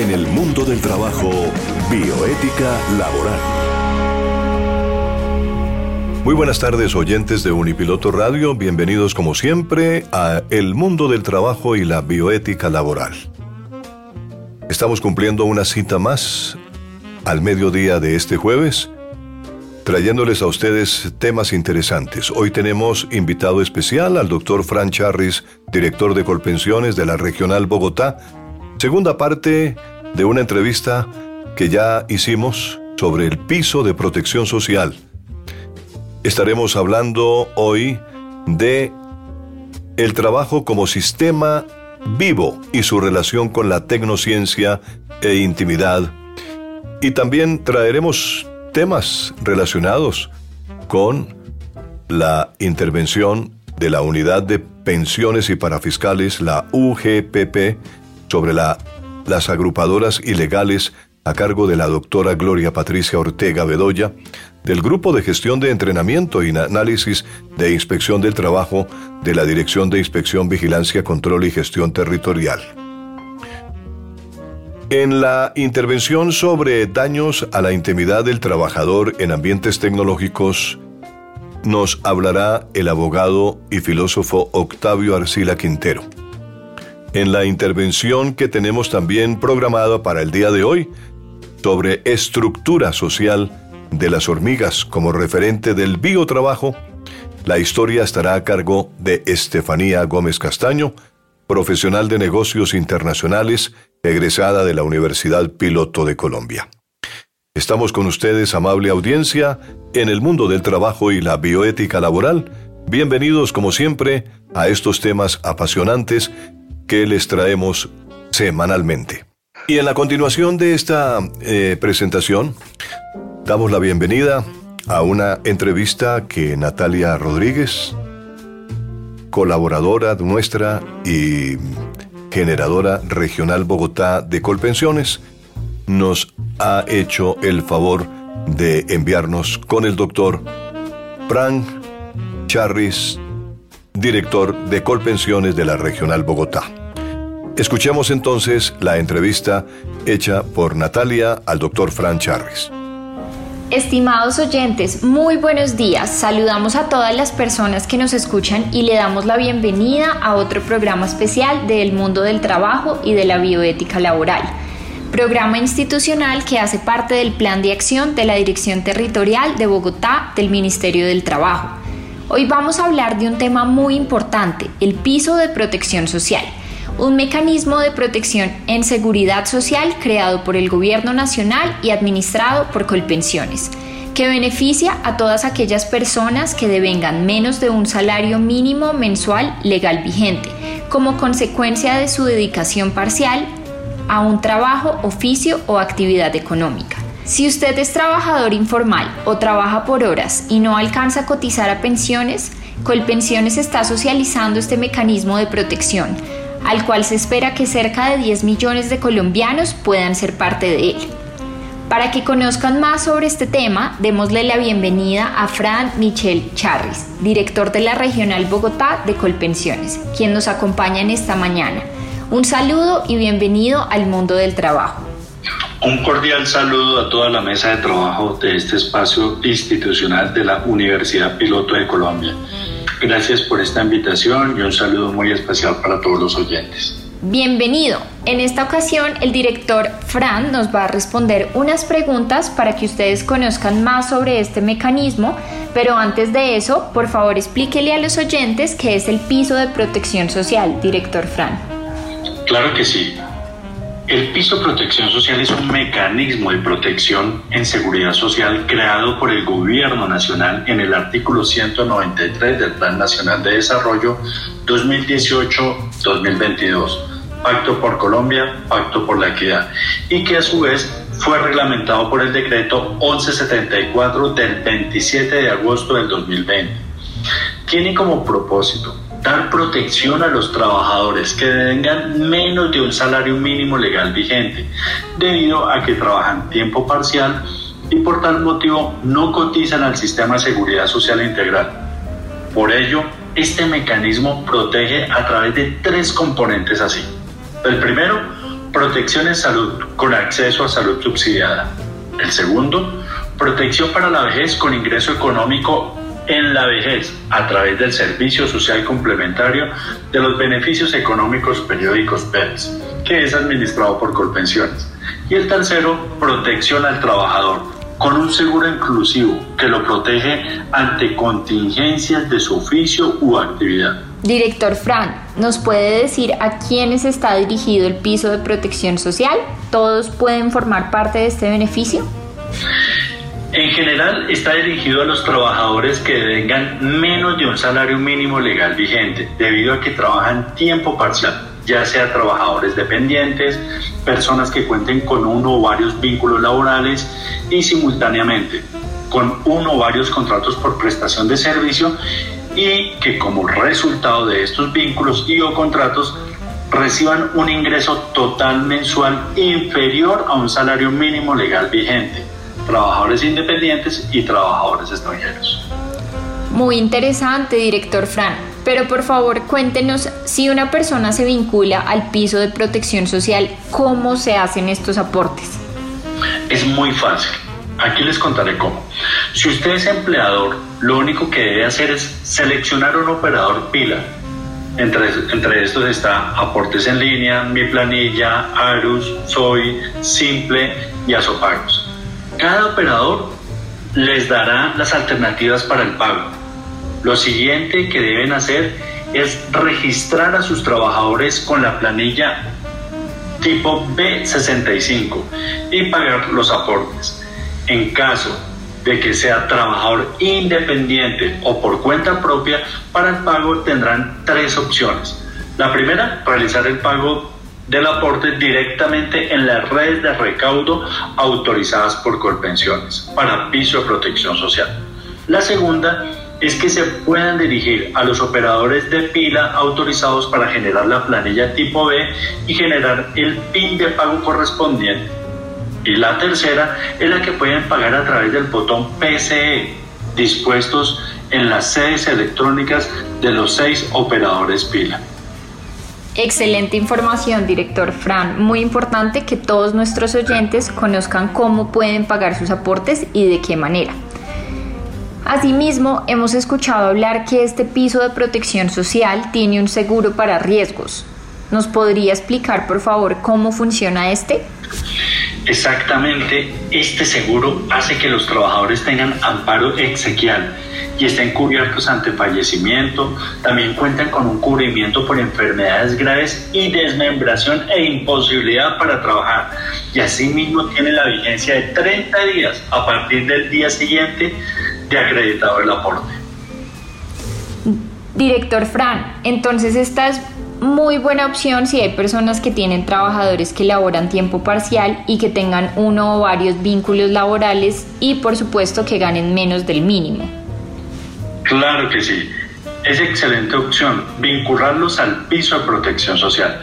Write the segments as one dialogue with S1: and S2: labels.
S1: En el mundo del trabajo, bioética laboral. Muy buenas tardes oyentes de Unipiloto Radio, bienvenidos como siempre a El mundo del trabajo y la bioética laboral. Estamos cumpliendo una cita más al mediodía de este jueves, trayéndoles a ustedes temas interesantes. Hoy tenemos invitado especial al doctor Fran Charris, director de Colpensiones de la Regional Bogotá, segunda parte de una entrevista que ya hicimos sobre el piso de protección social. Estaremos hablando hoy de el trabajo como sistema vivo y su relación con la tecnociencia e intimidad. Y también traeremos temas relacionados con la intervención de la Unidad de Pensiones y Parafiscales, la UGPP, sobre la, las agrupadoras ilegales a cargo de la doctora Gloria Patricia Ortega Bedoya, del Grupo de Gestión de Entrenamiento y Análisis de Inspección del Trabajo de la Dirección de Inspección, Vigilancia, Control y Gestión Territorial. En la intervención sobre daños a la intimidad del trabajador en ambientes tecnológicos, nos hablará el abogado y filósofo Octavio Arcila Quintero. En la intervención que tenemos también programada para el día de hoy, sobre estructura social de las hormigas como referente del biotrabajo, la historia estará a cargo de Estefanía Gómez Castaño, profesional de negocios internacionales, egresada de la Universidad Piloto de Colombia. Estamos con ustedes, amable audiencia, en el mundo del trabajo y la bioética laboral. Bienvenidos, como siempre, a estos temas apasionantes que les traemos semanalmente. Y en la continuación de esta eh, presentación, damos la bienvenida a una entrevista que Natalia Rodríguez, colaboradora nuestra y generadora regional Bogotá de Colpensiones, nos ha hecho el favor de enviarnos con el doctor Frank Charris, director de Colpensiones de la regional Bogotá. Escuchemos entonces la entrevista hecha por Natalia al doctor Fran Charris.
S2: Estimados oyentes, muy buenos días. Saludamos a todas las personas que nos escuchan y le damos la bienvenida a otro programa especial del mundo del trabajo y de la bioética laboral. Programa institucional que hace parte del plan de acción de la Dirección Territorial de Bogotá del Ministerio del Trabajo. Hoy vamos a hablar de un tema muy importante, el piso de protección social un mecanismo de protección en seguridad social creado por el Gobierno Nacional y administrado por Colpensiones, que beneficia a todas aquellas personas que devengan menos de un salario mínimo mensual legal vigente, como consecuencia de su dedicación parcial a un trabajo, oficio o actividad económica. Si usted es trabajador informal o trabaja por horas y no alcanza a cotizar a pensiones, Colpensiones está socializando este mecanismo de protección al cual se espera que cerca de 10 millones de colombianos puedan ser parte de él. Para que conozcan más sobre este tema, démosle la bienvenida a Fran Michel Charris, director de la Regional Bogotá de Colpensiones, quien nos acompaña en esta mañana. Un saludo y bienvenido al mundo del trabajo.
S3: Un cordial saludo a toda la mesa de trabajo de este espacio institucional de la Universidad Piloto de Colombia. Gracias por esta invitación y un saludo muy especial para todos los oyentes.
S2: Bienvenido. En esta ocasión el director Fran nos va a responder unas preguntas para que ustedes conozcan más sobre este mecanismo, pero antes de eso, por favor explíquele a los oyentes qué es el piso de protección social, director Fran.
S3: Claro que sí. El piso protección social es un mecanismo de protección en seguridad social creado por el Gobierno Nacional en el artículo 193 del Plan Nacional de Desarrollo 2018-2022, Pacto por Colombia, Pacto por la Equidad, y que a su vez fue reglamentado por el decreto 1174 del 27 de agosto del 2020. Tiene como propósito dar protección a los trabajadores que tengan menos de un salario mínimo legal vigente, debido a que trabajan tiempo parcial y por tal motivo no cotizan al sistema de seguridad social integral. Por ello, este mecanismo protege a través de tres componentes así. El primero, protección en salud con acceso a salud subsidiada. El segundo, protección para la vejez con ingreso económico en la vejez a través del servicio social complementario de los beneficios económicos periódicos PERS, que es administrado por Colpensiones. Y el tercero, protección al trabajador, con un seguro inclusivo que lo protege ante contingencias de su oficio u actividad.
S2: Director Fran, ¿nos puede decir a quiénes está dirigido el piso de protección social? ¿Todos pueden formar parte de este beneficio?
S3: En general está dirigido a los trabajadores que tengan menos de un salario mínimo legal vigente, debido a que trabajan tiempo parcial, ya sea trabajadores dependientes, personas que cuenten con uno o varios vínculos laborales y simultáneamente con uno o varios contratos por prestación de servicio y que como resultado de estos vínculos y o contratos reciban un ingreso total mensual inferior a un salario mínimo legal vigente trabajadores independientes y trabajadores extranjeros.
S2: Muy interesante, director Fran. Pero por favor cuéntenos si una persona se vincula al piso de protección social, ¿cómo se hacen estos aportes?
S3: Es muy fácil. Aquí les contaré cómo. Si usted es empleador, lo único que debe hacer es seleccionar un operador pila. Entre, entre estos está aportes en línea, mi planilla, Arus, Soy, Simple y Asopagos. Cada operador les dará las alternativas para el pago. Lo siguiente que deben hacer es registrar a sus trabajadores con la planilla tipo B65 y pagar los aportes. En caso de que sea trabajador independiente o por cuenta propia, para el pago tendrán tres opciones. La primera, realizar el pago del aporte directamente en las redes de recaudo autorizadas por Colpensiones para piso de protección social. La segunda es que se puedan dirigir a los operadores de pila autorizados para generar la planilla tipo B y generar el PIN de pago correspondiente. Y la tercera es la que pueden pagar a través del botón PCE, dispuestos en las sedes electrónicas de los seis operadores pila.
S2: Excelente información, director Fran. Muy importante que todos nuestros oyentes conozcan cómo pueden pagar sus aportes y de qué manera. Asimismo, hemos escuchado hablar que este piso de protección social tiene un seguro para riesgos. ¿Nos podría explicar, por favor, cómo funciona este?
S3: Exactamente, este seguro hace que los trabajadores tengan amparo exequial y estén cubiertos ante fallecimiento. También cuentan con un cubrimiento por enfermedades graves y desmembración e imposibilidad para trabajar. Y asimismo tiene la vigencia de 30 días a partir del día siguiente de acreditado el aporte.
S2: Director Fran, entonces esta es muy buena opción si hay personas que tienen trabajadores que laboran tiempo parcial y que tengan uno o varios vínculos laborales y por supuesto que ganen menos del mínimo.
S3: Claro que sí. Es excelente opción vincularlos al piso de protección social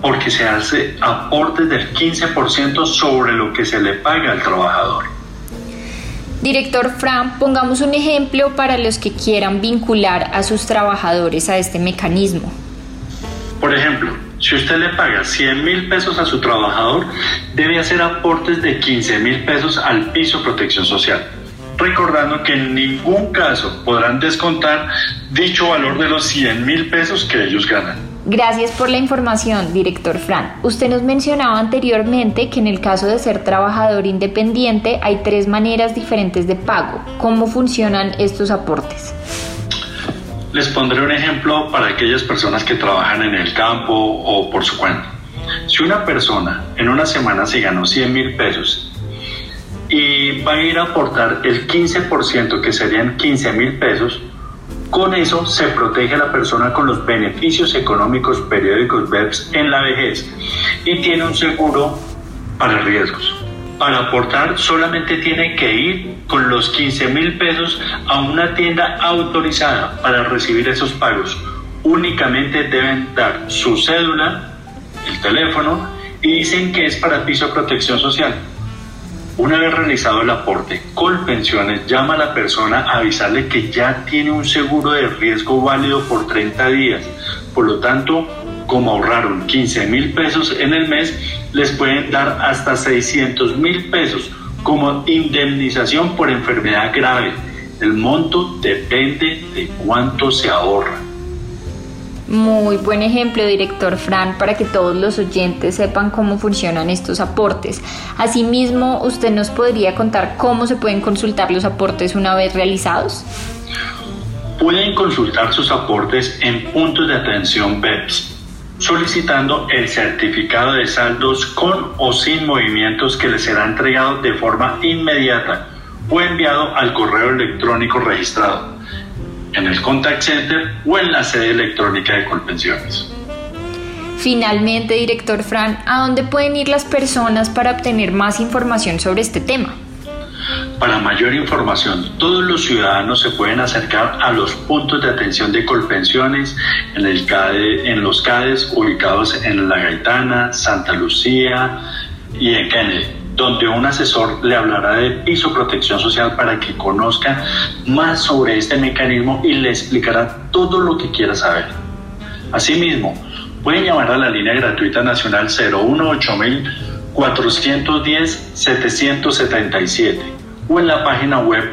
S3: porque se hace aportes del 15% sobre lo que se le paga al trabajador.
S2: Director Fran, pongamos un ejemplo para los que quieran vincular a sus trabajadores a este mecanismo.
S3: Por ejemplo, si usted le paga 100 mil pesos a su trabajador, debe hacer aportes de 15 mil pesos al piso de protección social recordando que en ningún caso podrán descontar dicho valor de los 100 mil pesos que ellos ganan.
S2: Gracias por la información, director Fran. Usted nos mencionaba anteriormente que en el caso de ser trabajador independiente hay tres maneras diferentes de pago. ¿Cómo funcionan estos aportes?
S3: Les pondré un ejemplo para aquellas personas que trabajan en el campo o por su cuenta. Si una persona en una semana se ganó 100 mil pesos y va a ir a aportar el 15%, que serían 15 mil pesos. Con eso se protege a la persona con los beneficios económicos periódicos BEPS en la vejez y tiene un seguro para riesgos. Para aportar solamente tiene que ir con los 15 mil pesos a una tienda autorizada para recibir esos pagos. Únicamente deben dar su cédula, el teléfono y dicen que es para piso protección social. Una vez realizado el aporte, Colpensiones llama a la persona a avisarle que ya tiene un seguro de riesgo válido por 30 días. Por lo tanto, como ahorraron 15 mil pesos en el mes, les pueden dar hasta 600 mil pesos como indemnización por enfermedad grave. El monto depende de cuánto se ahorra.
S2: Muy buen ejemplo, director Fran, para que todos los oyentes sepan cómo funcionan estos aportes. Asimismo, ¿usted nos podría contar cómo se pueden consultar los aportes una vez realizados?
S3: Pueden consultar sus aportes en puntos de atención BEPS, solicitando el certificado de saldos con o sin movimientos que les será entregado de forma inmediata o enviado al correo electrónico registrado en el contact center o en la sede electrónica de Colpensiones.
S2: Finalmente, director Fran, ¿a dónde pueden ir las personas para obtener más información sobre este tema?
S3: Para mayor información, todos los ciudadanos se pueden acercar a los puntos de atención de Colpensiones en, el CADE, en los CADES ubicados en La Gaitana, Santa Lucía y en Kennedy donde un asesor le hablará de piso protección social para que conozca más sobre este mecanismo y le explicará todo lo que quiera saber. Asimismo, pueden llamar a la línea gratuita nacional 018 410 777 o en la página web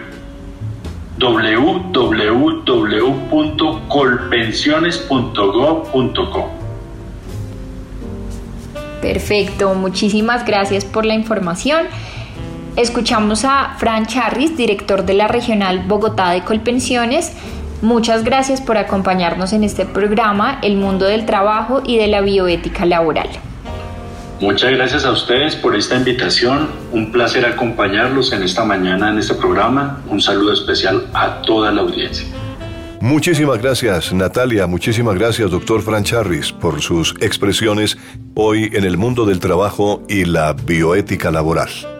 S3: www.colpensiones.gov.co.
S2: Perfecto, muchísimas gracias por la información. Escuchamos a Fran Charris, director de la Regional Bogotá de Colpensiones. Muchas gracias por acompañarnos en este programa, El Mundo del Trabajo y de la Bioética Laboral.
S3: Muchas gracias a ustedes por esta invitación. Un placer acompañarlos en esta mañana en este programa. Un saludo especial a toda la audiencia.
S1: Muchísimas gracias, Natalia. Muchísimas gracias, doctor Francharris, por sus expresiones hoy en el mundo del trabajo y la bioética laboral.